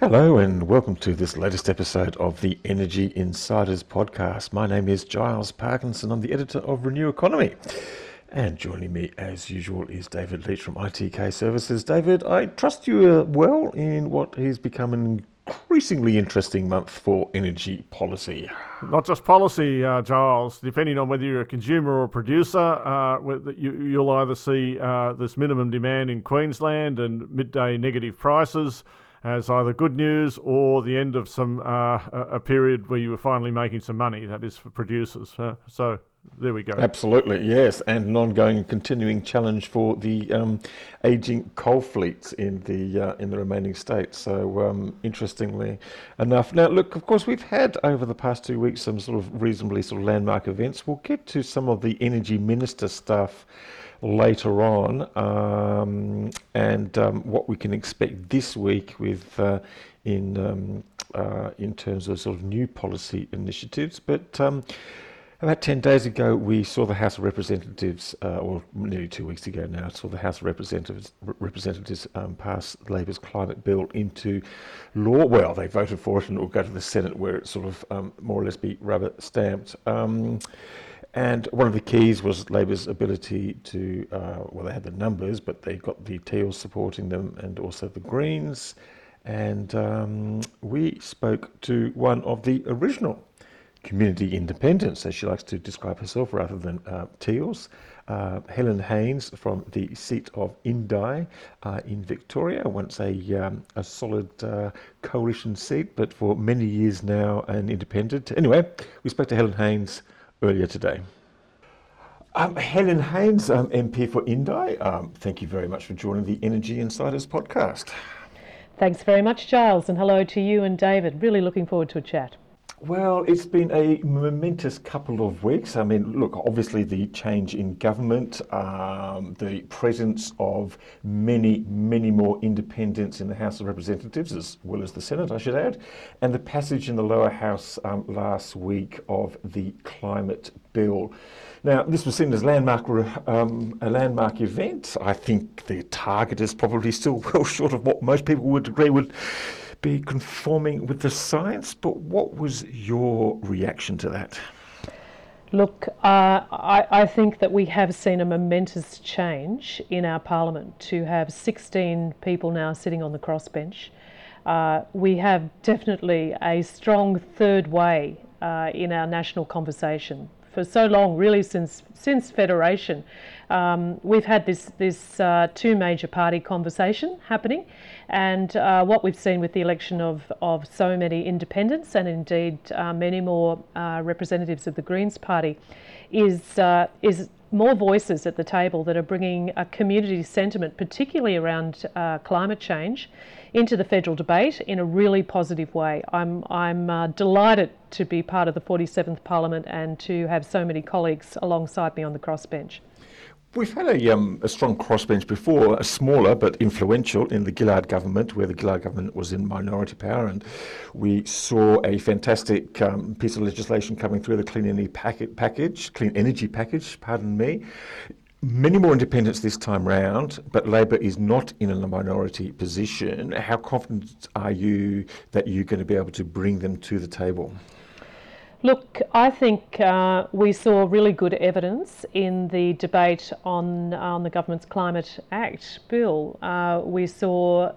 Hello, and welcome to this latest episode of the Energy Insiders podcast. My name is Giles Parkinson. I'm the editor of Renew Economy. And joining me, as usual, is David Leach from ITK Services. David, I trust you well in what has become an increasingly interesting month for energy policy. Not just policy, uh, Giles. Depending on whether you're a consumer or a producer, uh, you, will either see uh, this minimum demand in Queensland and midday negative prices as either good news or the end of some uh, a period where you were finally making some money. That is for producers. Uh, so there we go. Absolutely, yes, and an ongoing, continuing challenge for the um, aging coal fleets in the uh, in the remaining states. So, um, interestingly enough, now look, of course, we've had over the past two weeks some sort of reasonably sort of landmark events. We'll get to some of the energy minister stuff later on, um, and um, what we can expect this week with uh, in um, uh, in terms of sort of new policy initiatives, but. Um, about 10 days ago, we saw the House of Representatives, uh, or nearly two weeks ago now, saw the House of Representatives, representatives um, pass Labor's climate bill into law. Well, they voted for it and it will go to the Senate where it sort of um, more or less be rubber stamped. Um, and one of the keys was Labor's ability to, uh, well, they had the numbers, but they got the Teals supporting them and also the Greens. And um, we spoke to one of the original community independents, as she likes to describe herself, rather than uh, Teals. Uh, Helen Haines from the seat of Indi uh, in Victoria, once a, um, a solid uh, coalition seat, but for many years now an independent. Anyway, we spoke to Helen Haines earlier today. Um, Helen Haines, um, MP for Indi, um, thank you very much for joining the Energy Insiders podcast. Thanks very much, Giles, and hello to you and David. Really looking forward to a chat. Well, it's been a momentous couple of weeks. I mean, look, obviously the change in government, um, the presence of many, many more independents in the House of Representatives, as well as the Senate, I should add, and the passage in the lower house um, last week of the climate bill. Now, this was seen as landmark, um, a landmark event. I think the target is probably still well short of what most people would agree would be conforming with the science. But what was your reaction to that? Look, uh, I, I, think that we have seen a momentous change in our parliament to have 16 people now sitting on the crossbench. Uh, we have definitely a strong third way uh, in our national conversation. For so long, really since since federation, um, we've had this this uh, two major party conversation happening, and uh, what we've seen with the election of, of so many independents and indeed uh, many more uh, representatives of the Greens Party is, uh, is more voices at the table that are bringing a community sentiment, particularly around uh, climate change, into the federal debate in a really positive way. I'm, I'm uh, delighted to be part of the 47th Parliament and to have so many colleagues alongside me on the crossbench. We've had a, um, a strong crossbench before, a smaller but influential in the Gillard government, where the Gillard government was in minority power, and we saw a fantastic um, piece of legislation coming through the clean energy packet, package, clean energy package. Pardon me. Many more independents this time round, but Labor is not in a minority position. How confident are you that you're going to be able to bring them to the table? Look, I think uh, we saw really good evidence in the debate on, on the government's Climate Act bill. Uh, we saw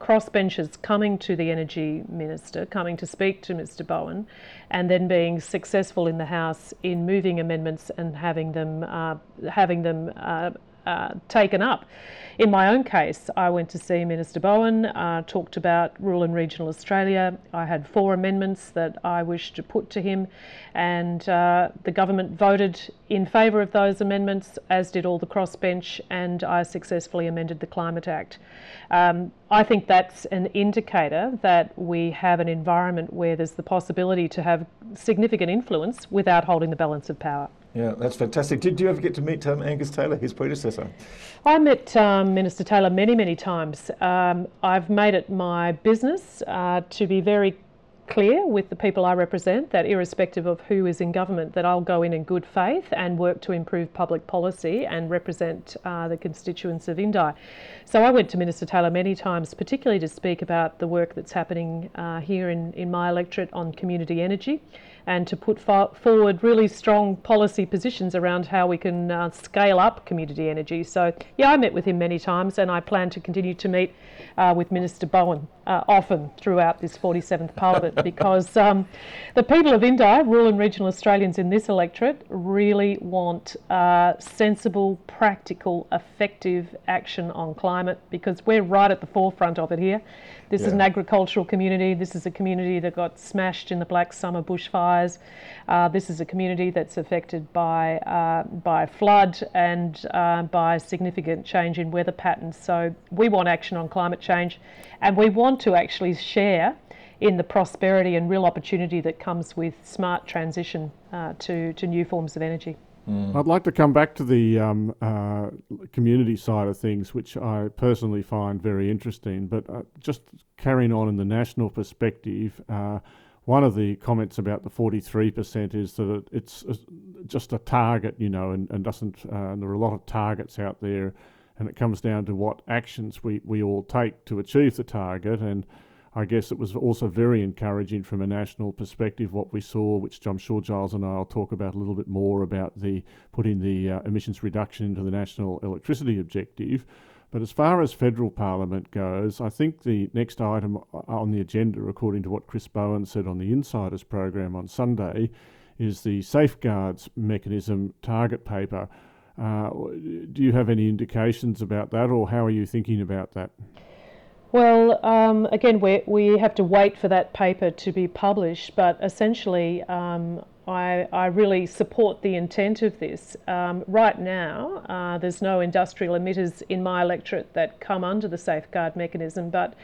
crossbenchers coming to the energy minister, coming to speak to Mr. Bowen, and then being successful in the House in moving amendments and having them uh, having them uh, taken up. In my own case, I went to see Minister Bowen, uh, talked about rural and regional Australia. I had four amendments that I wished to put to him, and uh, the government voted in favour of those amendments, as did all the crossbench, and I successfully amended the Climate Act. Um, I think that's an indicator that we have an environment where there's the possibility to have significant influence without holding the balance of power. Yeah, that's fantastic. Did you ever get to meet um, Angus Taylor, his predecessor? I met um, Minister Taylor many, many times. Um, I've made it my business uh, to be very clear with the people I represent that irrespective of who is in government that I'll go in in good faith and work to improve public policy and represent uh, the constituents of Indi. So I went to Minister Taylor many times particularly to speak about the work that's happening uh, here in, in my electorate on community energy and to put forward really strong policy positions around how we can uh, scale up community energy. So, yeah, I met with him many times and I plan to continue to meet uh, with Minister Bowen uh, often throughout this 47th Parliament because um, the people of Indi, rural and regional Australians in this electorate, really want uh, sensible, practical, effective action on climate because we're right at the forefront of it here. This yeah. is an agricultural community. This is a community that got smashed in the Black Summer bushfires. Uh, this is a community that's affected by uh, by flood and uh, by significant change in weather patterns. So we want action on climate change, and we want to actually share in the prosperity and real opportunity that comes with smart transition uh, to to new forms of energy. Mm. I'd like to come back to the um, uh, community side of things, which I personally find very interesting. But uh, just carrying on in the national perspective, uh, one of the comments about the 43% is that it's just a target, you know, and, and doesn't, uh, and there are a lot of targets out there, and it comes down to what actions we, we all take to achieve the target. And I guess it was also very encouraging from a national perspective what we saw, which I'm sure Giles and I will talk about a little bit more about the putting the uh, emissions reduction into the national electricity objective. But as far as federal parliament goes, I think the next item on the agenda, according to what Chris Bowen said on the Insiders program on Sunday, is the safeguards mechanism target paper. Uh, do you have any indications about that, or how are you thinking about that? Well, um, again, we, we have to wait for that paper to be published, but essentially, um, I, I really support the intent of this. Um, right now, uh, there's no industrial emitters in my electorate that come under the safeguard mechanism, but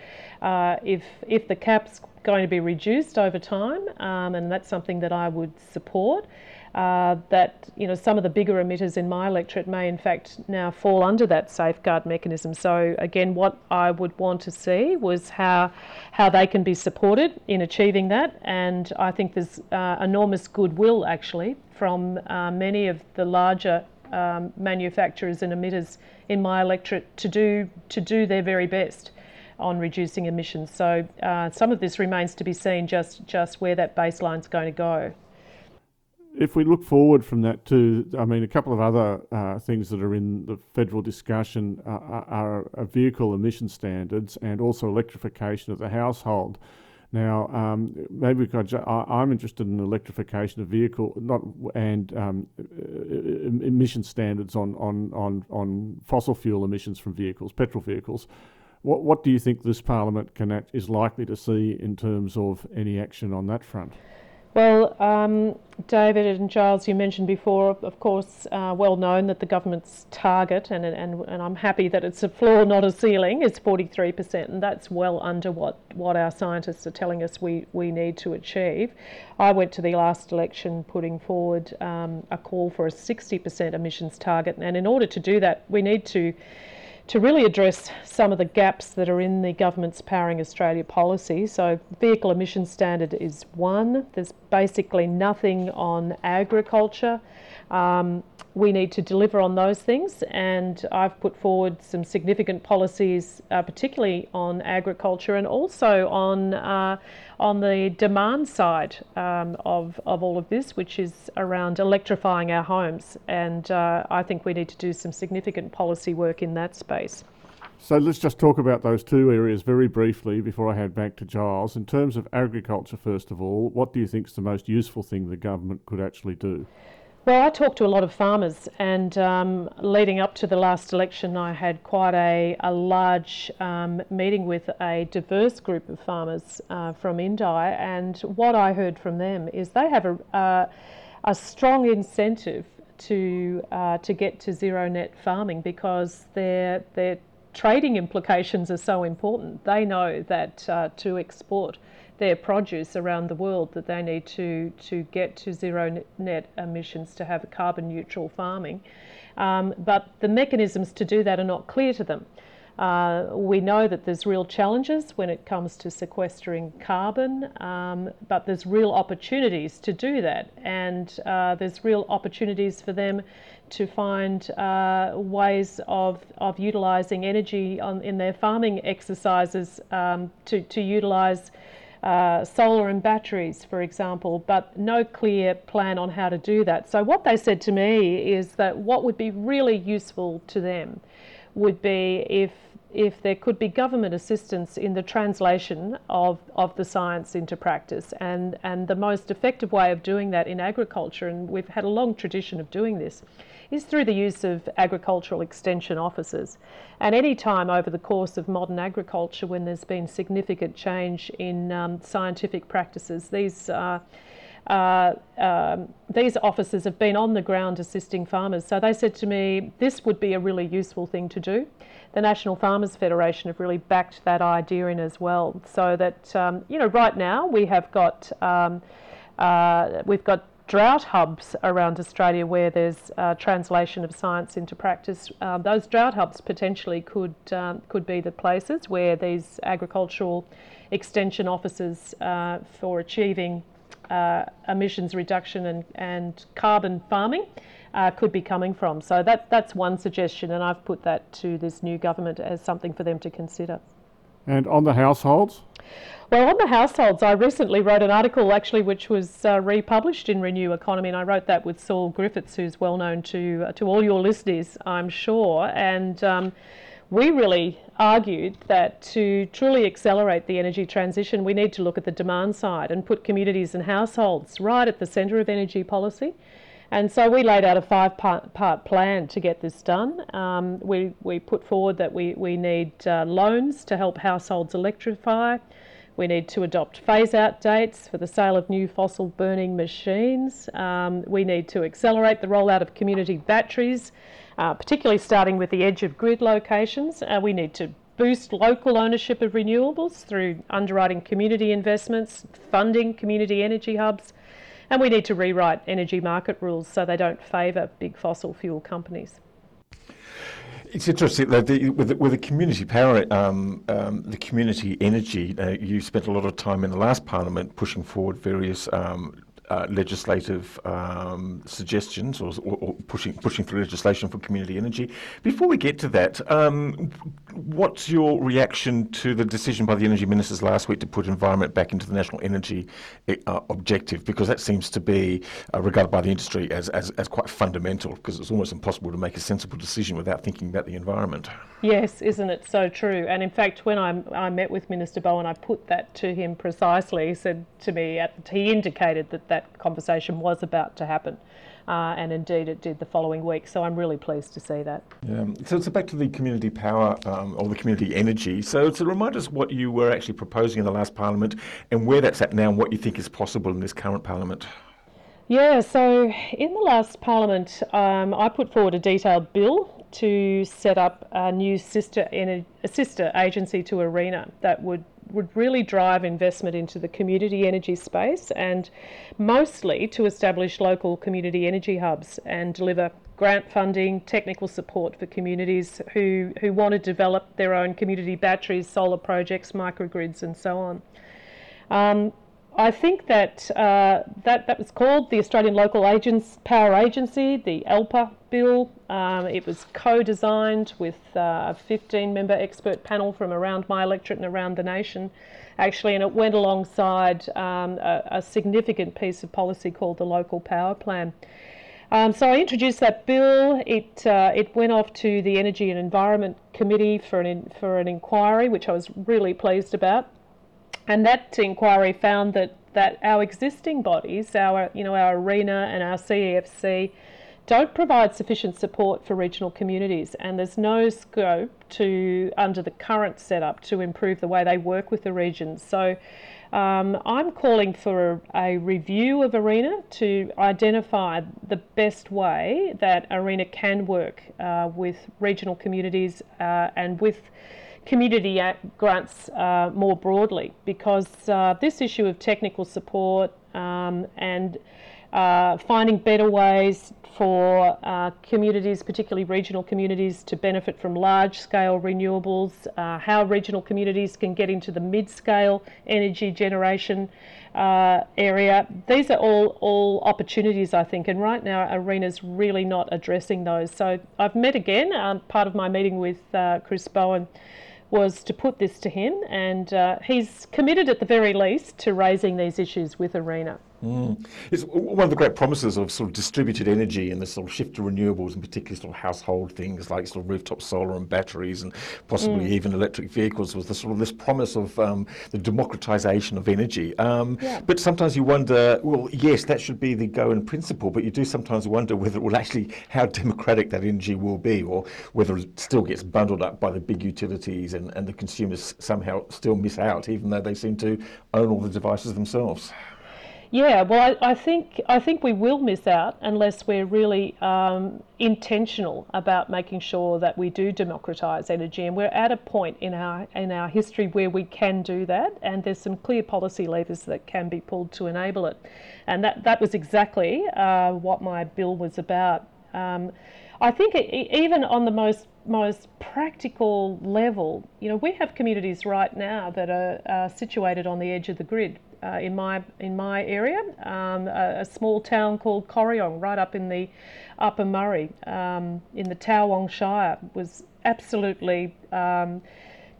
uh, if, if the cap's going to be reduced over time, um, and that's something that I would support, uh, that you know some of the bigger emitters in my electorate may in fact now fall under that safeguard mechanism. So again, what I would want to see was how how they can be supported in achieving that, and I think there's uh, enormous goodwill actually from uh, many of the larger um, manufacturers and emitters in my electorate to do to do their very best on reducing emissions. So uh, some of this remains to be seen just just where that baseline is going to go if we look forward from that to, I mean, a couple of other uh, things that are in the federal discussion uh, are, are, vehicle emission standards and also electrification of the household. Now, um, maybe because I, am interested in electrification of vehicle, not and um, emission standards on, on, on, on fossil fuel emissions from vehicles, petrol vehicles. What, what do you think this parliament can act, is likely to see in terms of any action on that front? Well, um, David and Giles, you mentioned before, of course, uh, well known that the government's target, and, and, and I'm happy that it's a floor, not a ceiling, is 43%, and that's well under what, what our scientists are telling us we, we need to achieve. I went to the last election putting forward um, a call for a 60% emissions target, and in order to do that, we need to to really address some of the gaps that are in the government's Powering Australia policy. So, vehicle emission standard is one. There's basically nothing on agriculture. Um, we need to deliver on those things, and I've put forward some significant policies, uh, particularly on agriculture and also on uh, on the demand side um, of of all of this, which is around electrifying our homes. And uh, I think we need to do some significant policy work in that space. So let's just talk about those two areas very briefly before I head back to Giles. In terms of agriculture, first of all, what do you think is the most useful thing the government could actually do? Well, I talked to a lot of farmers, and um, leading up to the last election, I had quite a, a large um, meeting with a diverse group of farmers uh, from Indi. And what I heard from them is they have a, uh, a strong incentive to uh, to get to zero net farming because their their trading implications are so important. They know that uh, to export their produce around the world that they need to, to get to zero net emissions to have carbon neutral farming. Um, but the mechanisms to do that are not clear to them. Uh, we know that there's real challenges when it comes to sequestering carbon, um, but there's real opportunities to do that, and uh, there's real opportunities for them to find uh, ways of, of utilising energy on, in their farming exercises um, to, to utilise uh, solar and batteries, for example, but no clear plan on how to do that. So, what they said to me is that what would be really useful to them would be if if there could be government assistance in the translation of, of the science into practice. And, and the most effective way of doing that in agriculture, and we've had a long tradition of doing this, is through the use of agricultural extension officers. And any time over the course of modern agriculture when there's been significant change in um, scientific practices, these uh, uh, um, these officers have been on the ground assisting farmers. So they said to me, this would be a really useful thing to do. The National Farmers Federation have really backed that idea in as well. So that um, you know, right now we have got um, uh, we've got drought hubs around Australia where there's uh, translation of science into practice. Uh, those drought hubs potentially could um, could be the places where these agricultural extension officers uh, for achieving uh, emissions reduction and, and carbon farming uh, could be coming from. So that that's one suggestion, and I've put that to this new government as something for them to consider. And on the households? Well, on the households, I recently wrote an article actually which was uh, republished in Renew Economy, and I wrote that with Saul Griffiths, who's well known to uh, to all your listeners, I'm sure. And um, we really argued that to truly accelerate the energy transition, we need to look at the demand side and put communities and households right at the centre of energy policy. And so we laid out a five part, part plan to get this done. Um, we, we put forward that we, we need uh, loans to help households electrify. We need to adopt phase out dates for the sale of new fossil burning machines. Um, we need to accelerate the rollout of community batteries, uh, particularly starting with the edge of grid locations. Uh, we need to boost local ownership of renewables through underwriting community investments, funding community energy hubs, and we need to rewrite energy market rules so they don't favour big fossil fuel companies. It's interesting that the, with, the, with the community power, um, um, the community energy, uh, you spent a lot of time in the last parliament pushing forward various um, uh, legislative um, suggestions or, or, pushing pushing through legislation for community energy. Before we get to that, um, what's your reaction to the decision by the energy ministers last week to put environment back into the national energy uh, objective? Because that seems to be uh, regarded by the industry as, as, as quite fundamental, because it's almost impossible to make a sensible decision without thinking about the environment. Yes, isn't it so true? And in fact, when I, I met with Minister Bowen, I put that to him precisely. He said to me, at, he indicated that that that conversation was about to happen. Uh, and indeed it did the following week. So I'm really pleased to see that. Yeah. So, it's back to the community power um, or the community energy. So, to remind us what you were actually proposing in the last parliament and where that's at now and what you think is possible in this current parliament. Yeah, so in the last parliament, um, I put forward a detailed bill to set up a new sister, a sister agency to ARENA that would would really drive investment into the community energy space and mostly to establish local community energy hubs and deliver grant funding, technical support for communities who, who want to develop their own community batteries, solar projects, microgrids, and so on. Um, I think that, uh, that that was called the Australian Local Agents Power Agency, the ALPA bill. Um, it was co-designed with uh, a 15-member expert panel from around my electorate and around the nation, actually, and it went alongside um, a, a, significant piece of policy called the Local Power Plan. Um, so I introduced that bill. It uh, it went off to the Energy and Environment Committee for an in, for an inquiry, which I was really pleased about. And that inquiry found that that our existing bodies, our you know our ARENA and our CEFC, don't provide sufficient support for regional communities, and there's no scope to under the current setup to improve the way they work with the regions. So. Um, I'm calling for a, a, review of ARENA to identify the best way that ARENA can work uh, with regional communities uh, and with community grants uh, more broadly because uh, this issue of technical support um, and uh, finding better ways for uh, communities, particularly regional communities, to benefit from large scale renewables, uh, how regional communities can get into the mid scale energy generation uh, area. These are all, all opportunities, I think, and right now ARENA's really not addressing those. So I've met again, um, part of my meeting with Chris Bowen was to put this to him, and uh, he's committed at the very least to raising these issues with ARENA. Mm. It's one of the great promises of sort of distributed energy and the sort of shift to renewables, and particularly sort of household things like sort of rooftop solar and batteries, and possibly mm. even electric vehicles. Was the sort of this promise of um, the democratization of energy. Um, yeah. But sometimes you wonder, well, yes, that should be the go in principle, but you do sometimes wonder whether it will actually how democratic that energy will be, or whether it still gets bundled up by the big utilities and, and the consumers somehow still miss out, even though they seem to own all the devices themselves. Yeah, well, I, I, think I think we will miss out unless we're really um, intentional about making sure that we do democratise energy, and we're at a point in our in our history where we can do that, and there's some clear policy levers that can be pulled to enable it, and that that was exactly uh, what my bill was about. Um, I think it, even on the most most practical level, you know, we have communities right now that are, are situated on the edge of the grid uh, in my in my area, um, a, a, small town called Corryong, right up in the Upper Murray, um, in the Towong Shire, was absolutely um,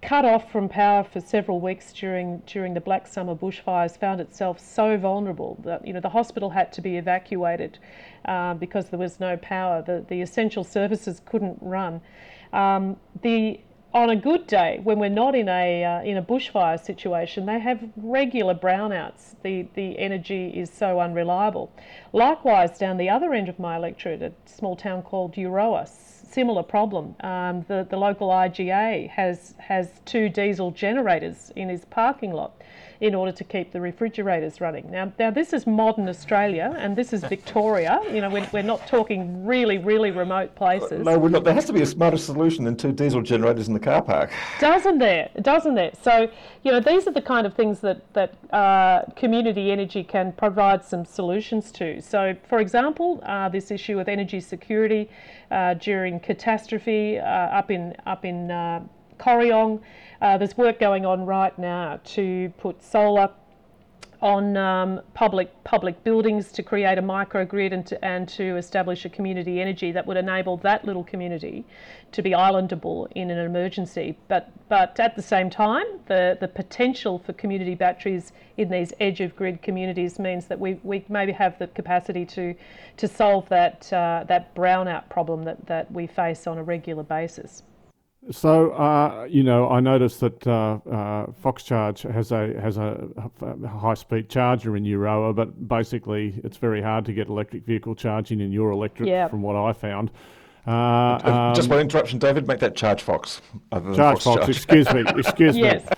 cut off from power for several weeks during during the Black Summer bushfires. Found itself so vulnerable that you know the hospital had to be evacuated uh, because there was no power. The the essential services couldn't run. Um, the on a good day, when we're not in a uh, in a bushfire situation, they have regular brownouts. The the energy is so unreliable. Likewise, down the other end of my electorate, a small town called Euroa, similar problem. Um, the the local IGA has has two diesel generators in his parking lot in order to keep the refrigerators running. Now, now this is modern Australia and this is Victoria. You know, we're, we're not talking really, really remote places. No, we're not. There has to be a smarter solution than two diesel generators in the car park. Doesn't there? Doesn't there? So, you know, these are the kind of things that, that uh, community energy can provide some solutions to. So, for example, uh, this issue of energy security uh, during catastrophe uh, up in, up in uh, Corryong. Uh, there's work going on right now to put solar on um, public public buildings to create a microgrid and to, and to establish a community energy that would enable that little community to be islandable in an emergency. But but at the same time, the, the potential for community batteries in these edge of grid communities means that we, we maybe have the capacity to to solve that uh, that brownout problem that, that we face on a regular basis. So uh, you know, I noticed that uh, uh, FoxCharge has a has a, a high speed charger in Euroa, but basically it's very hard to get electric vehicle charging in your electorate, yep. from what I found. Uh, um, Just one interruption, David. Make that Charge Fox. Charge Fox. Excuse me. Excuse yes. me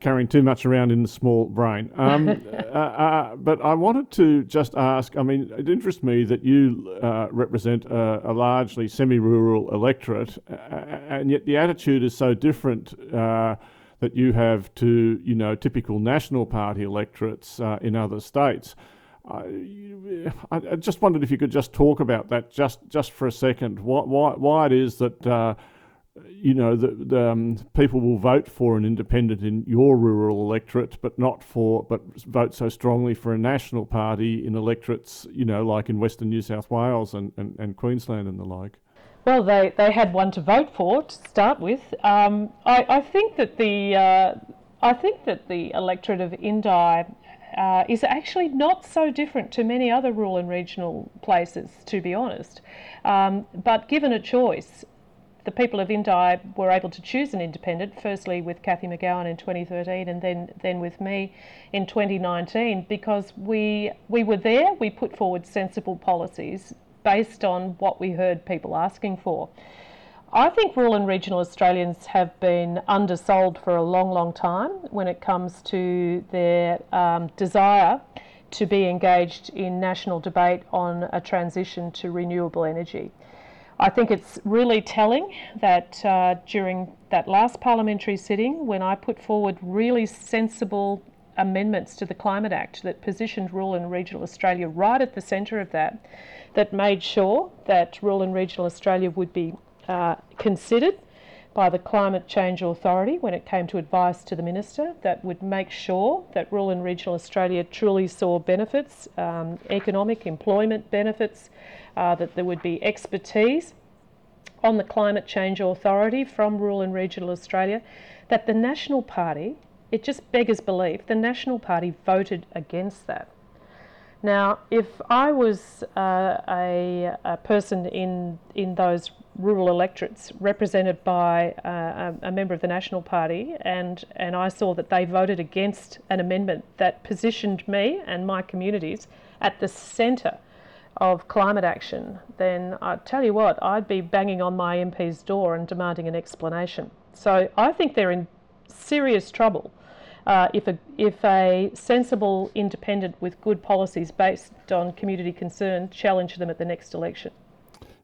carrying too much around in the small brain. Um, uh, uh, but I wanted to just ask I mean, it interests me that you uh, represent a, a largely semi rural electorate, and yet the attitude is so different. Uh, that you have to, you know, typical National Party electorates uh, in other states. I, I, just wondered if you could just talk about that just, just for a second. Why, why, why it is that uh, you know, the, the um, people will vote for an independent in your rural electorate, but not for, but vote so strongly for a national party in electorates, you know, like in Western New South Wales and, and, and Queensland and the like. Well, they, they had one to vote for to start with. Um, I, I think that the uh, I think that the electorate of Indi uh, is actually not so different to many other rural and regional places, to be honest. Um, but given a choice, the people of Indi were able to choose an independent, firstly with Cathy McGowan in 2013 and then, then with me in 2019, because we, we were there, we put forward sensible policies based on what we heard people asking for. I think rural and regional Australians have been undersold for a long, long time when it comes to their um, desire to be engaged in national debate on a transition to renewable energy. I think it's really telling that uh, during that last parliamentary sitting, when I put forward really sensible amendments to the Climate Act that positioned rural and regional Australia right at the centre of that, that made sure that rural and regional Australia would be uh, considered by the Climate Change Authority when it came to advice to the Minister that would make sure that rural and regional Australia truly saw benefits, um, economic, employment benefits, uh, that there would be expertise on the Climate Change Authority from rural and regional Australia, that the National Party, it just beggars belief, the National Party voted against that. Now, if I was uh, a, a, person in, in those rural electorates represented by uh, a, member of the National Party, and, and I saw that they voted against an amendment that positioned me and my communities at the centre of climate action, then I tell you what, I'd be banging on my MP's door and demanding an explanation. So I think they're in serious trouble uh, if, a, if a sensible independent with good policies based on community concern challenge them at the next election.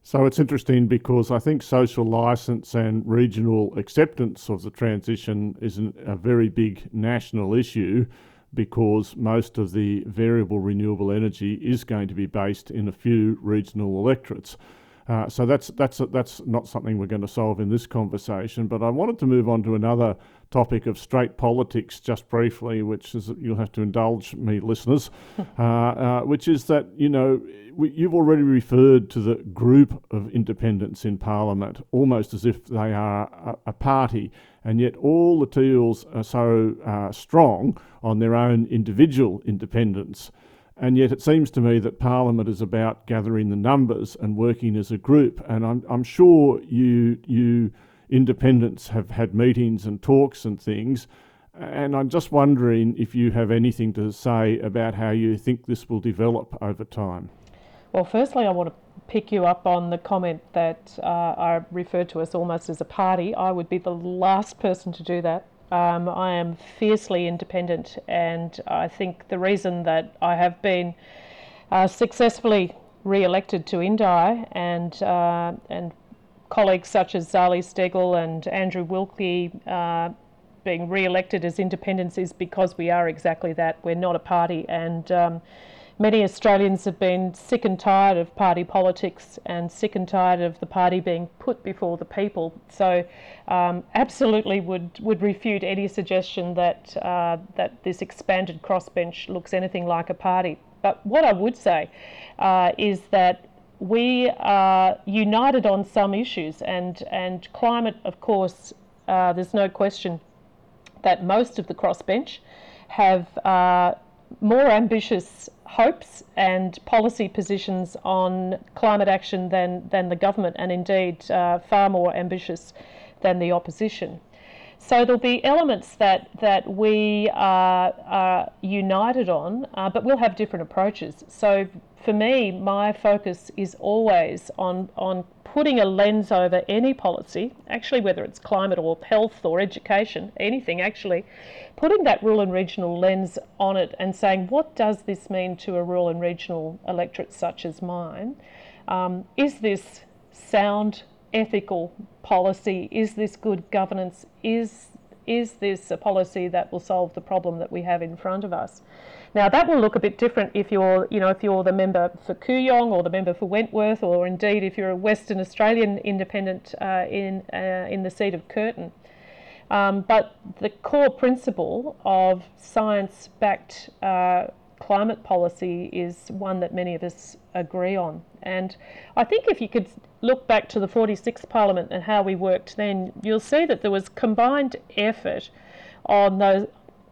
So it's interesting because I think social license and regional acceptance of the transition is an, a very big national issue because most of the variable renewable energy is going to be based in a few regional electorates. Uh, so that's that's that's not something we're going to solve in this conversation. But I wanted to move on to another topic of straight politics just briefly, which is you'll have to indulge me, listeners, uh, uh, which is that you know we, you've already referred to the group of independents in Parliament almost as if they are a, a party, and yet all the Teals are so uh, strong on their own individual independence. And yet, it seems to me that Parliament is about gathering the numbers and working as a group. And I'm, I'm sure you, you independents have had meetings and talks and things. And I'm just wondering if you have anything to say about how you think this will develop over time. Well, firstly, I want to pick you up on the comment that uh, I referred to us almost as a party. I would be the last person to do that. Um, I am fiercely independent, and I think the reason that I have been uh, successfully re-elected to Indi and uh, and colleagues such as Zali Steggall and Andrew Wilkie uh, being re-elected as independents is because we are exactly that. We're not a party, and um, many Australians have been sick and tired of party politics and sick and tired of the party being put before the people. So, um, absolutely would would refute any suggestion that uh, that this expanded crossbench looks anything like a party. But what I would say uh, is that we are united on some issues, and and climate, of course, uh, there's no question that most of the crossbench have uh, more ambitious hopes and policy positions on climate action than, than the government, and indeed uh, far more ambitious than the opposition. So there'll be elements that that we are, are united on, uh, but we'll have different approaches. So for me, my focus is always on on putting a lens over any policy, actually whether it's climate or health or education, anything actually, putting that rural and regional lens on it and saying what does this mean to a rural and regional electorate such as mine? Um, is this sound ethical policy? Is this good governance? Is is this a policy that will solve the problem that we have in front of us? Now that will look a bit different if you're, you know, if you're the member for Kooyong or the member for Wentworth, or indeed if you're a Western Australian independent uh, in uh, in the seat of Curtin. Um, but the core principle of science-backed uh, climate policy is one that many of us agree on. And I think if you could look back to the 46th Parliament and how we worked then, you'll see that there was combined effort on those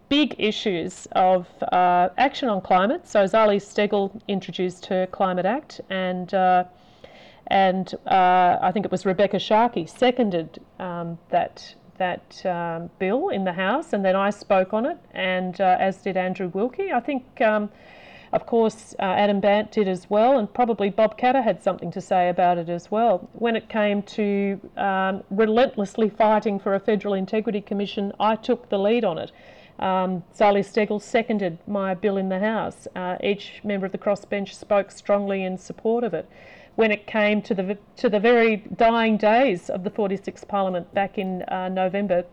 big issues of uh, action on climate. So Zali Steggall introduced her Climate Act and uh, and uh, I think it was Rebekha Sharkie seconded um, that that um, bill in the House, and then I spoke on it, and uh, as did Andrew Wilkie. I think, um, of course, uh, Adam Bandt did as well, and probably Bob Katter had something to say about it as well. When it came to um, relentlessly fighting for a Federal Integrity Commission, I took the lead on it. Um, Zali Steggall seconded my bill in the House. Uh, each member of the crossbench spoke strongly in support of it when it came to the to the very dying days of the 46th Parliament back in uh, November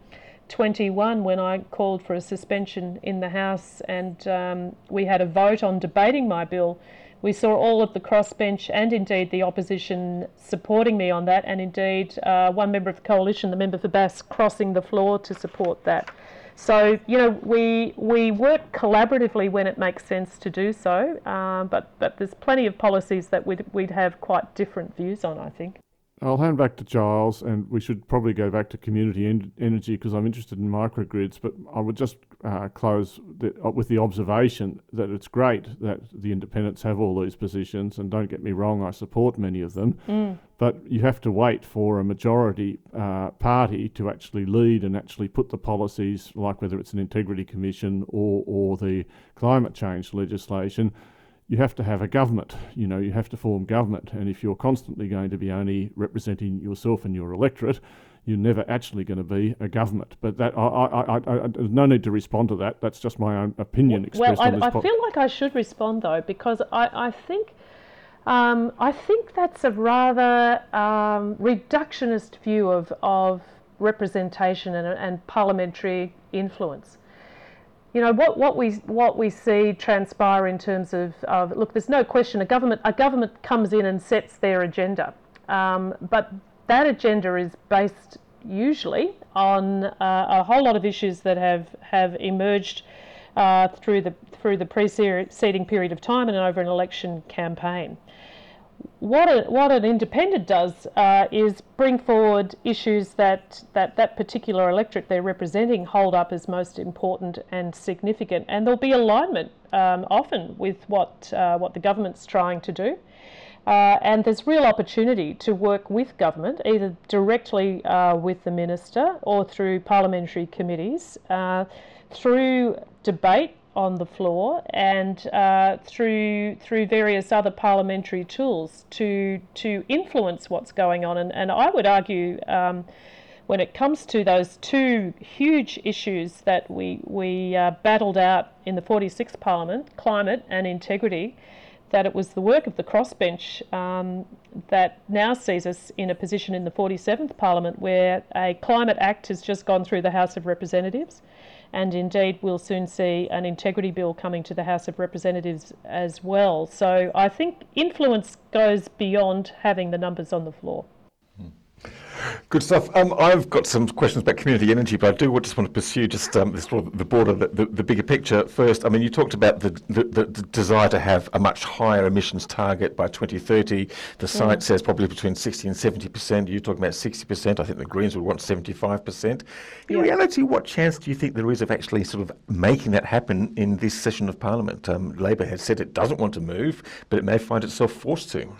21, when I called for a suspension in the House, and um, we had a vote on debating my bill. We saw all of the crossbench and indeed the opposition supporting me on that, and indeed uh, one member of the coalition, the member for Bass, crossing the floor to support that. So you know we we work collaboratively when it makes sense to do so, um, but but there's plenty of policies that we'd we'd have quite different views on. I think. I'll hand back to Giles, and we should probably go back to community en- energy because I'm interested in microgrids. But I would just uh, close the, uh, with the observation that it's great that the independents have all these positions, and don't get me wrong, I support many of them. Mm. But you have to wait for a majority uh, party to actually lead and actually put the policies, like whether it's an integrity commission or or the climate change legislation you have to have a government. You know, you have to form government. And if you're constantly going to be only representing yourself and your electorate, you're never actually going to be a government. But that I, I, I, I there's no need to respond to that. That's just my own opinion expressed well, on this. Well, I, feel like I should respond though because I, I think. Um, I think that's a rather um, reductionist view of, of representation and, and parliamentary influence you know what, what we what we see transpire in terms of, of look there's no question a government a government comes in and sets their agenda. Um, but that agenda is based usually on uh, a whole lot of issues that have have emerged uh, through the through the preceding period of time and over an election campaign what, a, what an independent does uh, is bring forward issues that, that that particular electorate they're representing hold up as most important and significant, and there'll be alignment um, often with what uh, what the government's trying to do. Uh, and there's real opportunity to work with government, either directly uh, with the minister or through parliamentary committees, uh, through debate on the floor and uh, through through various other parliamentary tools to to influence what's going on. And, and I would argue. Um, when it comes to those two huge issues that we, we uh, battled out in the 46th Parliament, climate and integrity, that it was the work of the crossbench um, that now sees us in a position in the 47th Parliament where a climate act has just gone through the House of Representatives and indeed we'll soon see an integrity bill coming to the House of Representatives as well. So I think influence goes beyond having the numbers on the floor. Good stuff. Um, I've got some questions about community energy, but I do just want to pursue just um, the, sort of the broader, the, the, the, bigger picture first. I mean, you talked about the, the, desire to have a much higher emissions target by 2030. The site says probably between 60 and 70 percent. You're talking about 60 percent. I think the Greens would want 75 percent. In yeah. reality, what chance do you think there is of actually sort of making that happen in this session of Parliament? Um, Labor has said it doesn't want to move, but it may find itself forced to.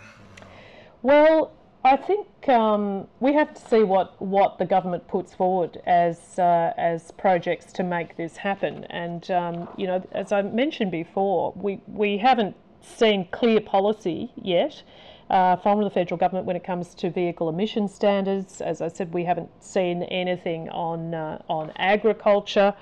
Well, I think um, we have to see what, what the government puts forward as uh, as projects to make this happen. And um, you know, as I mentioned before, we we haven't seen clear policy yet. Uh, from the federal government when it comes to vehicle emission standards. As I said, we haven't seen anything on uh, on agriculture.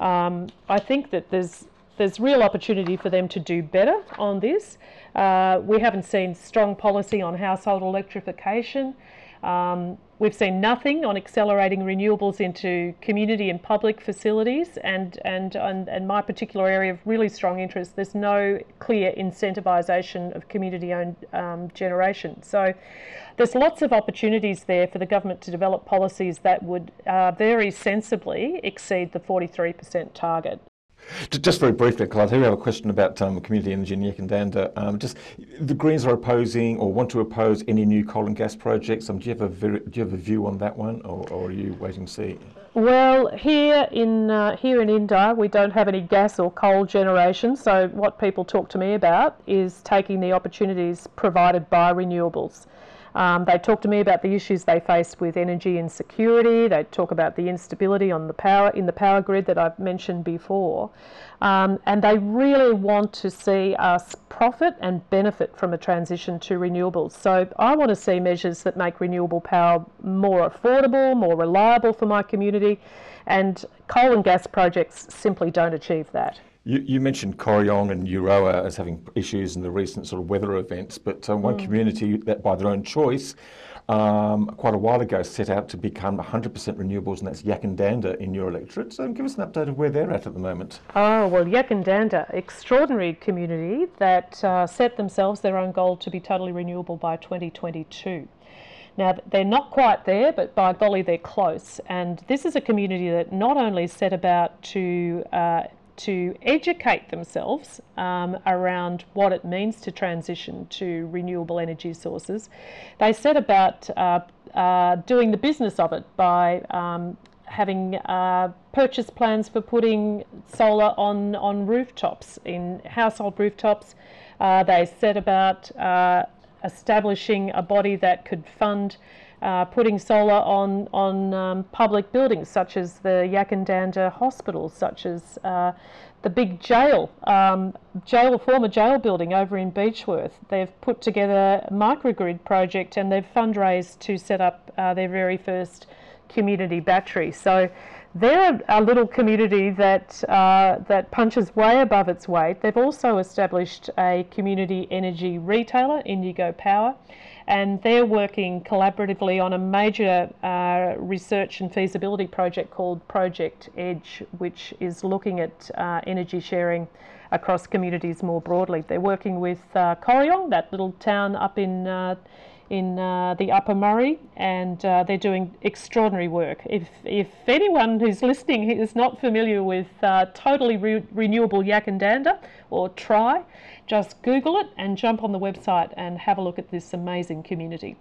Um, I think that there's there's real opportunity for them to do better on this. Uh, we haven't seen strong policy on household electrification. Um, we've seen nothing on accelerating renewables into community and public facilities, and, and, and, and my particular area of really strong interest, there's no clear incentivisation of community owned um, generation. So there's lots of opportunities there for the government to develop policies that would uh, very sensibly exceed the 43% target. Just very briefly, Clive, I do have a question about um, community energy in Yackandandah. Um, just the Greens are opposing or want to oppose any new coal and gas projects. Um, do you have a very, do you have a view on that one, or, or are you waiting to see? Well, here in uh, here in Indi, we don't have any gas or coal generation. So what people talk to me about is taking the opportunities provided by renewables. Um, they talk to me about the issues they face with energy insecurity. They talk about the instability on the power in the power grid that I've mentioned before, um, and they really want to see us profit and benefit from a transition to renewables. So I want to see measures that make renewable power more affordable, more reliable for my community, and coal and gas projects simply don't achieve that. You, you, mentioned Corryong and Euroa as having issues in the recent sort of weather events, but um, one mm. community that, by their own choice, um, quite a while ago set out to become 100% renewables, and that's Yackandandah in your electorate. So give us an update of where they're at at the moment. Oh, well, Yackandandah, extraordinary community that uh, set themselves their own goal to be totally renewable by 2022. Now, they're not quite there, but by golly, they're close. And this is a community that not only set about to uh, to educate themselves um, around what it means to transition to renewable energy sources. They set about uh, uh, doing the business of it by um, having uh, purchase plans for putting solar on, on rooftops, in household rooftops. Uh, they set about uh, establishing a body that could fund uh, putting solar on on um, public buildings such as the Yackandandah Hospital, such as uh, the big jail, um, jail, former jail building over in Beechworth. They've put together a microgrid project and they've fundraised to set up uh, their very first community battery. So they're a little community that uh, that punches way above its weight. They've also established a community energy retailer, Indigo Power, and they're working collaboratively on a major uh, research and feasibility project called Project Edge, which is looking at uh, energy sharing across communities more broadly. They're working with uh, Corryong, that little town up in uh, in uh, the Upper Murray, and uh, they're doing extraordinary work. If, if anyone who's listening is not familiar with uh, totally re- renewable Yackandandah or Try, just Google it and jump on the website and have a look at this amazing community.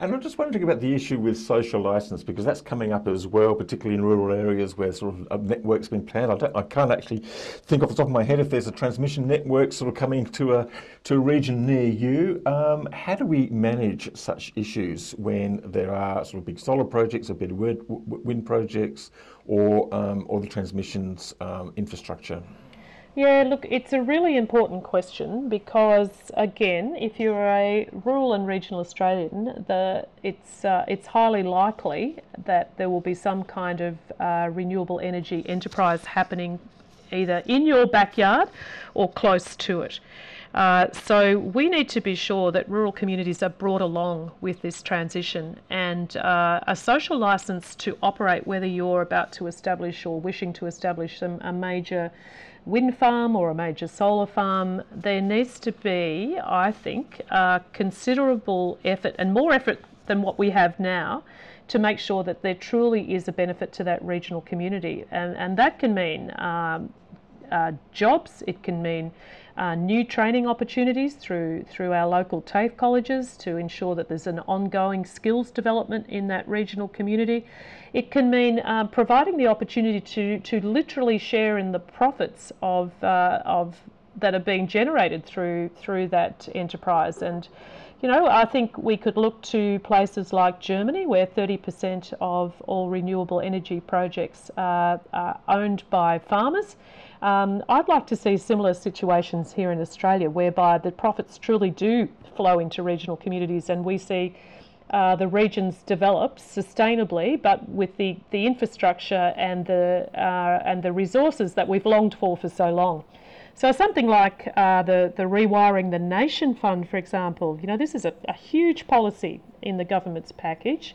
And I'm just wondering about the issue with social license because that's coming up as well, particularly in rural areas where sort of a network's been planned. I, don't, I can't actually think off the top of my head if there's a transmission network sort of coming to a to a region near you. Um, how do we manage such issues when there are sort of big solar projects or big wind projects or um, or the transmissions um, infrastructure? Yeah, look, it's a really important question because, again, if you're a rural and regional Australian, the, it's, uh, it's highly likely that there will be some kind of uh, renewable energy enterprise happening either in your backyard or close to it. Uh, so we need to be sure that rural communities are brought along with this transition and uh, a social license to operate whether you're about to establish or wishing to establish some, a major wind farm or a major solar farm, there needs to be, I think, considerable effort and more effort than what we have now to make sure that there truly is a benefit to that regional community. And, and that can mean um, uh, jobs, it can mean uh, new training opportunities through, through our local TAFE colleges to ensure that there's an ongoing skills development in that regional community. It can mean uh, providing the opportunity to, to literally share in the profits of, uh, of that are being generated through through that enterprise. And you know, I think we could look to places like Germany, where 30% of all renewable energy projects are, are owned by farmers. Um, I'd like to see similar situations here in Australia, whereby the profits truly do flow into regional communities, and we see uh, the regions develop sustainably, but with the, the infrastructure and the, uh, and the resources that we've longed for for so long. So something like uh, the, the Rewiring the Nation Fund, for example, you know, this is a, a huge policy in the government's package.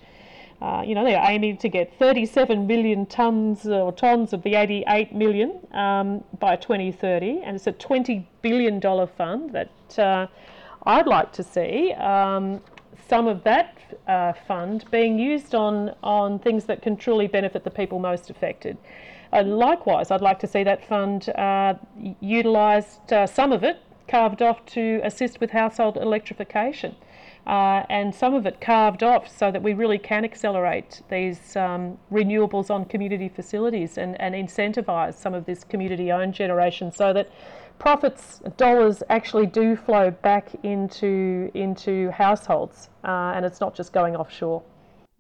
Uh, you know, they're aiming to get 37 million tonnes or tonnes of the 88 million um, by 2030, and it's a 20 billion dollar fund that uh, I'd like to see um, some of that uh, fund being used on, on things that can truly benefit the people most affected. Uh, likewise, I'd like to see that fund uh, utilised, uh, some of it carved off to assist with household electrification. Uh, and some of it carved off so that we really can accelerate these um, renewables on community facilities and, and incentivise some of this community owned generation so that profits dollars actually do flow back into into households uh, and it's not just going offshore.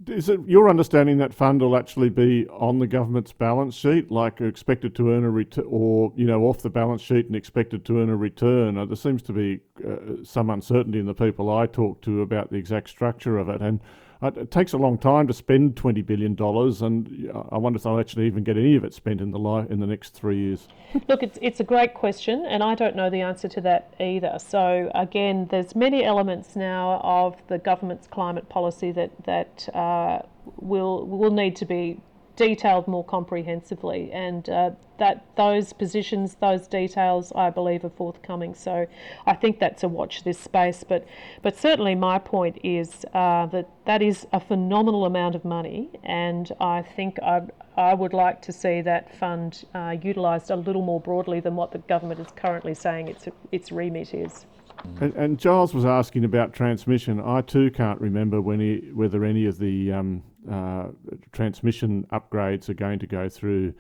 Is it your understanding that fund will actually be on the government's balance sheet, like expected to earn a return, or you know off the balance sheet and expected to earn a return? Uh, there seems to be uh, some uncertainty in the people I talk to about the exact structure of it, and it takes a long time to spend twenty billion dollars, and I wonder if they'll actually even get any of it spent in the li- in the next three years. Look, it's it's a great question, and I don't know the answer to that either. So again, there's many elements now of the government's climate policy that that uh, will will need to be detailed more comprehensively, and uh, that those positions, those details, I believe, are forthcoming. So I think that's a watch this space. But but certainly my point is uh, that that is a phenomenal amount of money, and I think I I would like to see that fund uh, utilised a little more broadly than what the government is currently saying its its remit is. And, and, Giles was asking about transmission. I too can't remember when he, whether any of the um, uh, transmission upgrades are going to go through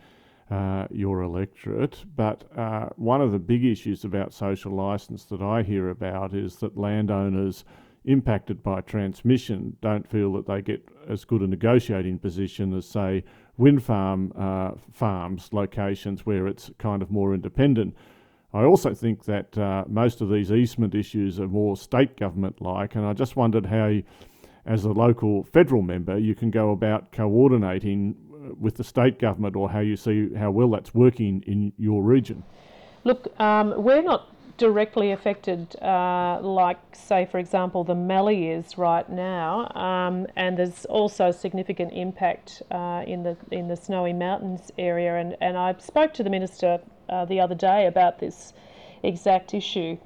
uh, your electorate. But uh, one of the big issues about social licence that I hear about is that landowners impacted by transmission don't feel that they get as good a negotiating position as, say, wind farm uh, farms locations where it's kind of more independent. I also think that uh, most of these easement issues are more state government like, and I just wondered how, as a local federal member, you can go about coordinating uh, with the state government or how you see how well that's working in your region. Look, um, we're not directly affected, uh, like, say, for example, the Mallee is right now, um, and there's also significant impact uh, in the in the Snowy Mountains area. And, and I spoke to the minister uh, the other day about this exact issue.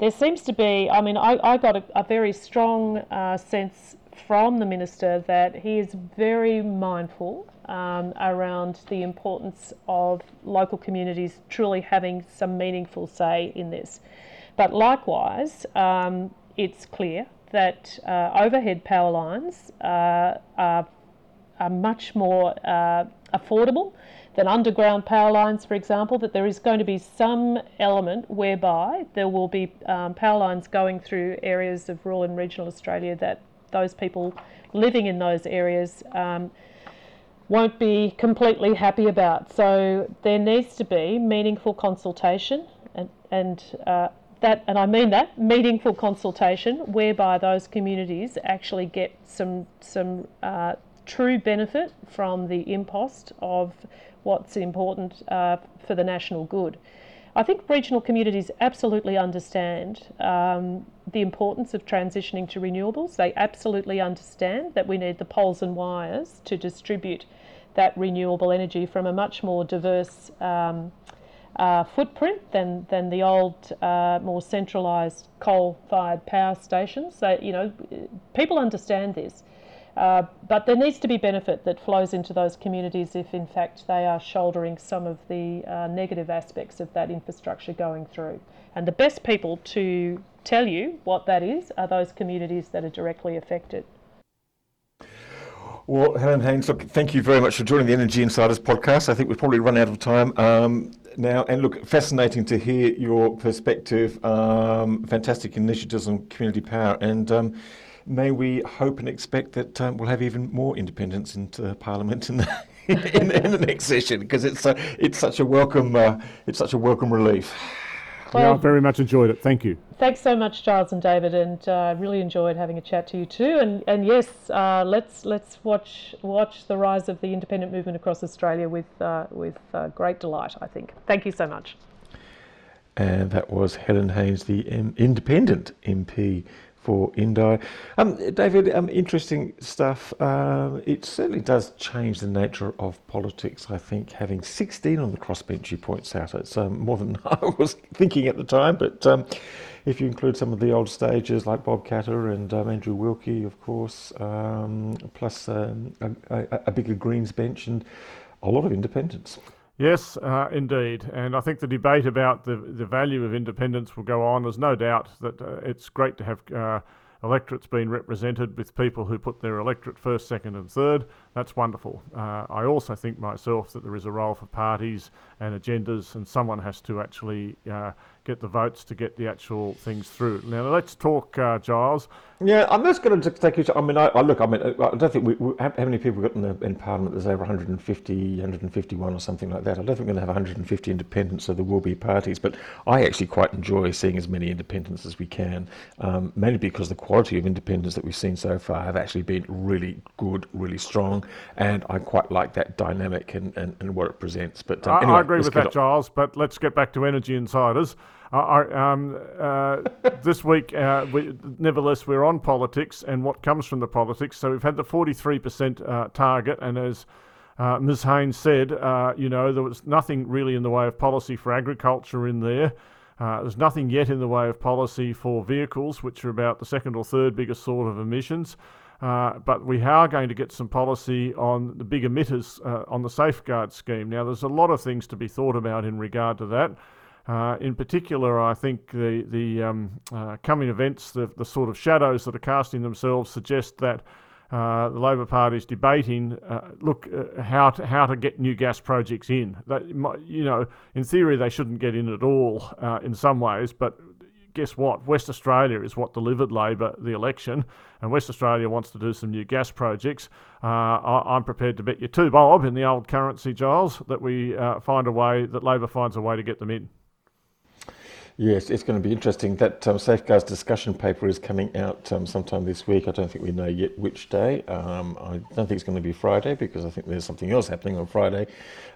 There seems to be, I mean, I, I got a, a very strong uh, sense from the minister that he is very mindful um, around the importance of local communities truly having some meaningful say in this. But likewise, um, it's clear that uh, overhead power lines uh, are, are much more uh, affordable than underground power lines, for example, that there is going to be some element whereby there will be um, power lines going through areas of rural and regional Australia that those people living in those areas um, won't be completely happy about. So there needs to be meaningful consultation and, and uh, that, and I mean that meaningful consultation, whereby those communities actually get some some uh, true benefit from the impost of what's important uh, for the national good. I think regional communities absolutely understand um, the importance of transitioning to renewables. They absolutely understand that we need the poles and wires to distribute that renewable energy from a much more diverse um, uh, footprint than, than the old, uh, more centralised coal-fired power stations. So, you know, people understand this. Uh, but there needs to be benefit that flows into those communities if, in fact, they are shouldering some of the uh, negative aspects of that infrastructure going through. And the best people to tell you what that is are those communities that are directly affected. Well, Helen Haines, look, thank you very much for joining the Energy Insiders podcast. I think we've probably run out of time um, now. And look, fascinating to hear your perspective. Um, fantastic initiatives on community power. And um, may we hope and expect that um, we'll have even more independence into Parliament in the, in, in, in the next session because it's uh, it's such a welcome uh, it's such a welcome relief. Well, yeah, I very much enjoyed it. Thank you. Thanks so much, Giles and David, and uh, really enjoyed having a chat to you too. And and yes, uh, let's let's watch watch the rise of the independent movement across Australia with uh, with uh, great delight. I think. Thank you so much. And that was Helen Haines, the M- independent MP for Indi. Um, David, um, interesting stuff. Uh, it certainly does change the nature of politics, I think, having 16 on the crossbench, he points out. It's um, more than I was thinking at the time, but um, if you include some of the old stagers like Bob Katter and um, Andrew Wilkie, of course, um, plus a, a, a bigger Greens bench and a lot of independents. Yes, uh, indeed. And I think the debate about the, the value of independence will go on. There's no doubt that uh, it's great to have uh, electorate's been represented with people who put their electorate first, second, and third. That's wonderful. Uh, I also think myself that there is a role for parties and agendas, and someone has to actually uh, get the votes to get the actual things through. Now, let's talk, uh, Giles. Yeah, I'm just going to take you. I mean, I, I, look. I mean, I don't think we, we how, many people got in, the, in Parliament. There's over 150, 151 or something like that. I don't think we're going to have 150 independents, so there will be parties. But I actually quite enjoy seeing as many independents as we can, um, mainly because the quality of independents that we've seen so far have actually been really good, really strong, and I quite like that dynamic and, and, and what it presents. But um, anyway, I agree with that, on. Giles. But let's get back to Energy Insiders. Uh, um, uh, this week, uh, we, nevertheless, we're on politics and what comes from the politics. So we've had the 43% uh, target, and as uh, Ms. Haines said, uh, you know, there was nothing really in the way of policy for agriculture in there. there's nothing yet in the way of policy for vehicles, which are about the second or third biggest sort of emissions. Uh, but we are going to get some policy on the big emitters uh, on the safeguard scheme. Now, there's a lot of things to be thought about in regard to that. Uh, in particular, I think the the um, uh, coming events, the, the sort of shadows that are casting themselves, suggest that uh, the Labor Party is debating, uh, look, uh, how to, how to get new gas projects in. That, you know, in theory, they shouldn't get in at all uh, in some ways, but guess what? West Australia is what delivered Labor the election, and West Australia wants to do some new gas projects. Uh, I, am prepared to bet you two bob in the old currency, Giles, that we uh, find a way, that Labor finds a way to get them in. Yes, it's going to be interesting. That um, safeguards discussion paper is coming out um, sometime this week. I don't think we know yet which day. Um, I don't think it's going to be Friday because I think there's something else happening on Friday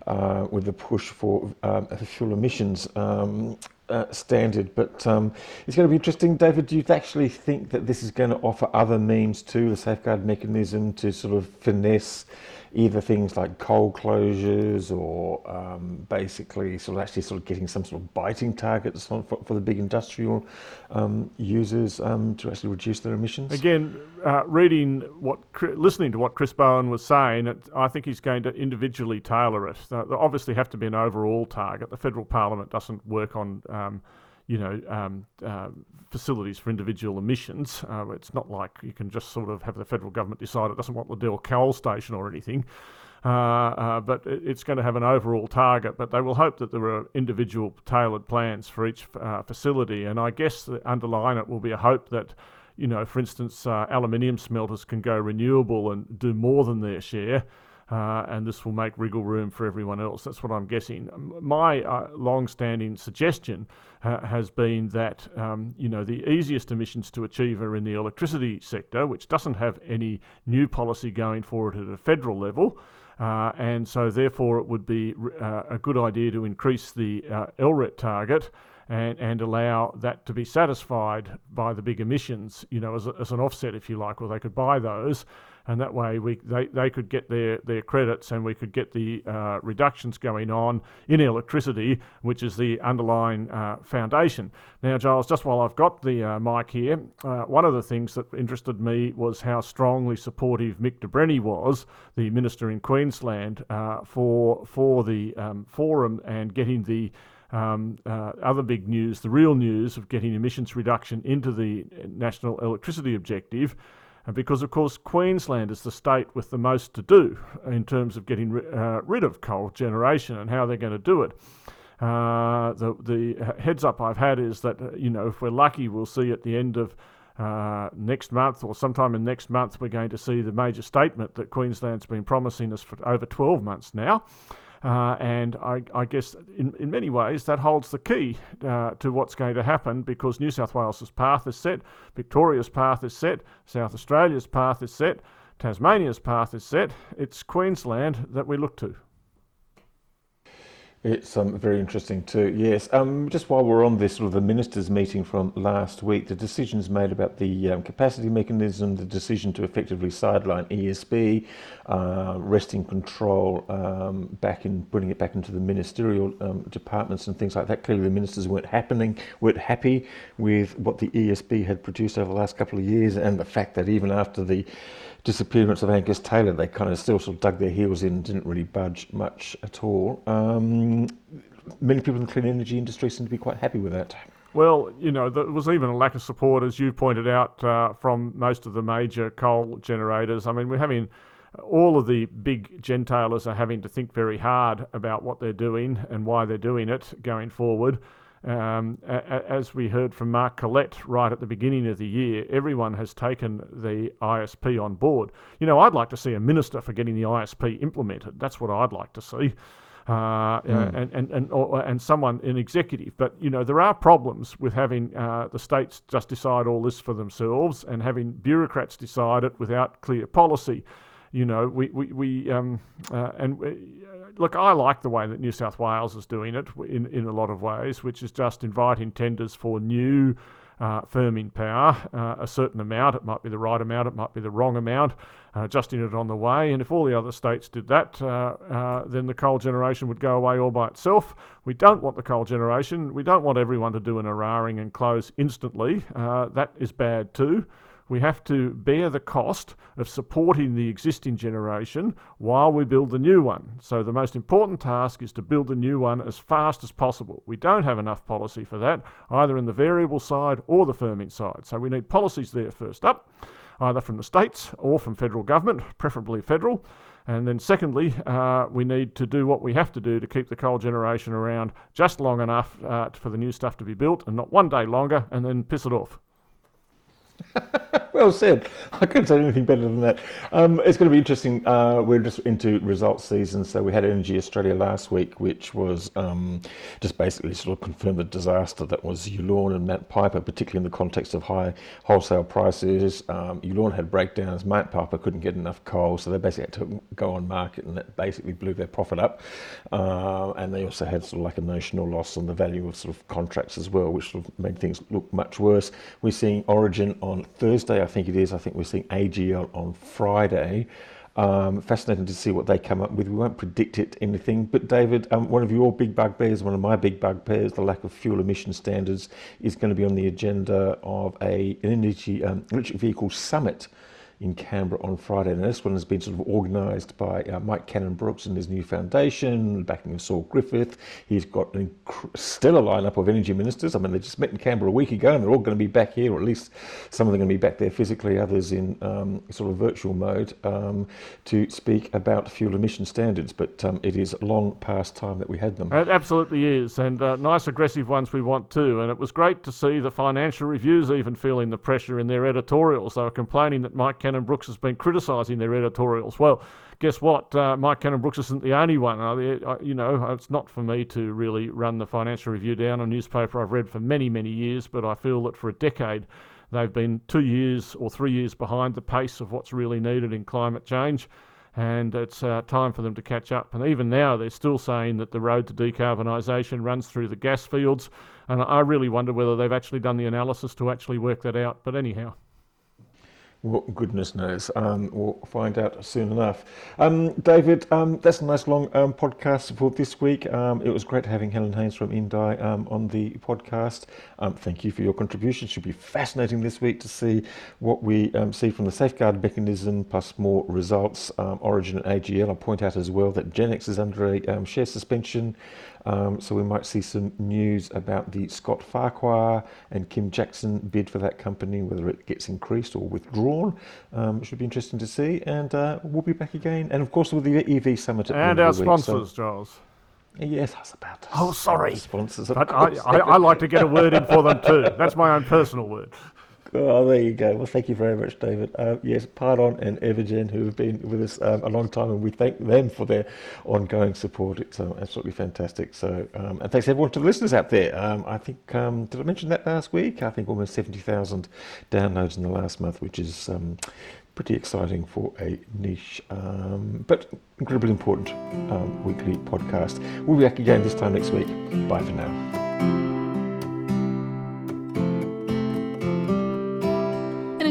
uh, with the push for um, fuel emissions um, uh, standard. But um, it's going to be interesting. David, do you actually think that this is going to offer other means to the safeguard mechanism to sort of finesse? Either things like coal closures or um, basically sort of actually sort of getting some sort of biting targets for, for the big industrial um, users um, to actually reduce their emissions. Again, uh, reading what, listening to what Chris Bowen was saying, I think he's going to individually tailor it. there obviously have to be an overall target. The federal parliament doesn't work on um, you know, um, uh, facilities for individual emissions. Uh, it's not like you can just sort of have the federal government decide it doesn't want Liddell coal station or anything. Uh, uh but it's going to have an overall target. But they will hope that there are individual tailored plans for each uh, facility. And I guess the underlying it will be a hope that, you know, for instance, uh, aluminium smelters can go renewable and do more than their share uh, and this will make wriggle room for everyone else. That's what I'm guessing. My uh, long-standing suggestion uh, has been that um, you know the easiest emissions to achieve are in the electricity sector, which doesn't have any new policy going for it at a federal level. Uh, and so, therefore, it would be uh, a good idea to increase the uh, LRET target and, and allow that to be satisfied by the big emissions, you know, as, a, as an offset, if you like, or they could buy those and that way we they, they could get their, their credits and we could get the uh, reductions going on in electricity, which is the underlying uh, foundation. Now, Giles, just while I've got the uh, mic here, uh, one of the things that interested me was how strongly supportive Mick de Brenni was, the minister in Queensland, uh, for for the um, forum and getting the um, uh, other big news, the real news of getting emissions reduction into the national electricity objective. And because, of course, Queensland is the state with the most to do in terms of getting uh, rid of coal generation and how they're going to do it. Uh, the, the heads up I've had is that, uh, you know, if we're lucky, we'll see at the end of uh, next month or sometime in next month, we're going to see the major statement that Queensland's been promising us for over 12 months now. Uh, and I, I, guess in, in many ways that holds the key uh, to what's going to happen because New South Wales's path is set, Victoria's path is set, South Australia's path is set, Tasmania's path is set. It's Queensland that we look to. It's um, very interesting too. Yes. Um, just while we're on this, sort of the ministers' meeting from last week, the decisions made about the um, capacity mechanism, the decision to effectively sideline ESB, uh, resting control um, back in putting it back into the ministerial um, departments and things like that. Clearly, the ministers weren't happening, weren't happy with what the ESB had produced over the last couple of years, and the fact that even after the disappearance of Angus Taylor, they kind of still sort of dug their heels in, didn't really budge much at all. Um, many people in the clean energy industry seem to be quite happy with that. Well, you know, there was even a lack of support, as you pointed out, uh, from most of the major coal generators. I mean, we're having all of the big gentailers are having to think very hard about what they're doing and why they're doing it going forward. Um, as we heard from Mark Collette right at the beginning of the year, everyone has taken the ISP on board. You know, I'd like to see a minister for getting the ISP implemented. That's what I'd like to see. Uh, mm. and and and, or, and someone an executive. But you know there are problems with having uh, the states just decide all this for themselves and having bureaucrats decide it without clear policy. You know we we, we um, uh, and we, look, I like the way that New South Wales is doing it in, in a lot of ways, which is just inviting tenders for new uh, firming power, uh, a certain amount. It might be the right amount, it might be the wrong amount, uh, adjusting it on the way. And if all the other states did that, uh, uh, then the coal generation would go away all by itself. We don't want the coal generation. We don't want everyone to do an Eraring and close instantly. Uh, that is bad too we have to bear the cost of supporting the existing generation while we build the new one. So the most important task is to build the new one as fast as possible. We don't have enough policy for that, either in the variable side or the firming side. So we need policies there first up, either from the states or from federal government, preferably federal. And then, secondly, uh, we need to do what we have to do to keep the coal generation around just long enough uh, for the new stuff to be built and not one day longer and then piss it off. well said. I couldn't say anything better than that. Um, it's going to be interesting. Uh, we're just into results season, so we had Energy Australia last week, which was um, just basically sort of confirmed the disaster that was Yallourn and Mount Piper, particularly in the context of high wholesale prices. Um, had breakdowns. Mount Piper couldn't get enough coal, so they basically had to go on market, and that basically blew their profit up. Uh, and they also had sort of like a notional loss on the value of sort of contracts as well, which sort of made things look much worse. We're seeing Origin on Thursday, I think it is. I think we're seeing AGL on Friday. Um, fascinating to see what they come up with. We won't predict it anything, but David, um, one of your big bugbears, one of my big bugbears, the lack of fuel emission standards, is going to be on the agenda of a an energy um, electric vehicle summit in Canberra on Friday. And this one has been sort of organised by uh, Mike Cannon-Brookes and his new foundation, backing of Saul Griffith. He's got inc- stellar lineup of energy ministers. I mean, they just met in Canberra a week ago and they're all going to be back here, or at least some of them are going to be back there physically, others in um, sort of virtual mode, um, to speak about fuel emission standards. But um, it is long past time that we had them. It absolutely is, and uh, nice aggressive ones we want too. And it was great to see the financial reviews even feeling the pressure in their editorials. They were complaining that Mike Cannon-Brookes has been criticising their editorials. Well, guess what? Uh, Mike Cannon-Brookes isn't the only one. You know, it's not for me to really run the Financial Review down, a newspaper I've read for many, many years, but I feel that for a decade they've been two years or three years behind the pace of what's really needed in climate change. And it's uh, time for them to catch up. And even now, they're still saying that the road to decarbonisation runs through the gas fields. And I really wonder whether they've actually done the analysis to actually work that out. But anyhow. Well, goodness knows. Um, we'll find out soon enough. Um, David, um, that's a nice long um, podcast for this week. Um, it was great having Helen Haines from Indi um, on the podcast. thank you for your contribution. It Should be fascinating this week to see what we see from the safeguard mechanism plus more results. Origin and AGL. I'll point out as well that Genex is under a share suspension. Um, so we might see some news about the Scott Farquhar and Kim Jackson bid for that company, whether it gets increased or withdrawn. Um, it should be interesting to see. And uh, we'll be back again. And of course, with the EV Summit at And our sponsors, week, so Giles. Yes, I was about to. Oh, sorry. Sponsors, but I, I, I, like to get a word in for them too. That's my own personal word. Oh, there you go. Well, thank you very much, David. Uh, yes, Pardon and Evergen, who have been with us um, a long time, and we thank them for their ongoing support. It's uh, absolutely fantastic. So, um, and thanks everyone to the listeners out there. Um, I think um, did I mention that last week? I think almost seventy thousand downloads in the last month, which is um, pretty exciting for a niche, um, but incredibly important weekly podcast. We'll be back again this time next week. Bye for now.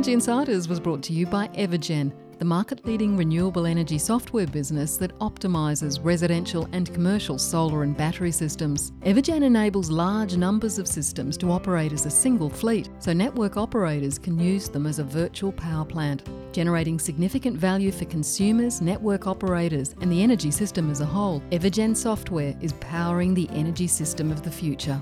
Energy Insiders was brought to you by Evergen, the market leading renewable energy software business that optimises residential and commercial solar and battery systems. Evergen enables large numbers of systems to operate as a single fleet, so network operators can use them as a virtual power plant, generating significant value for consumers, network operators, and the energy system as a whole. Evergen software is powering the energy system of the future.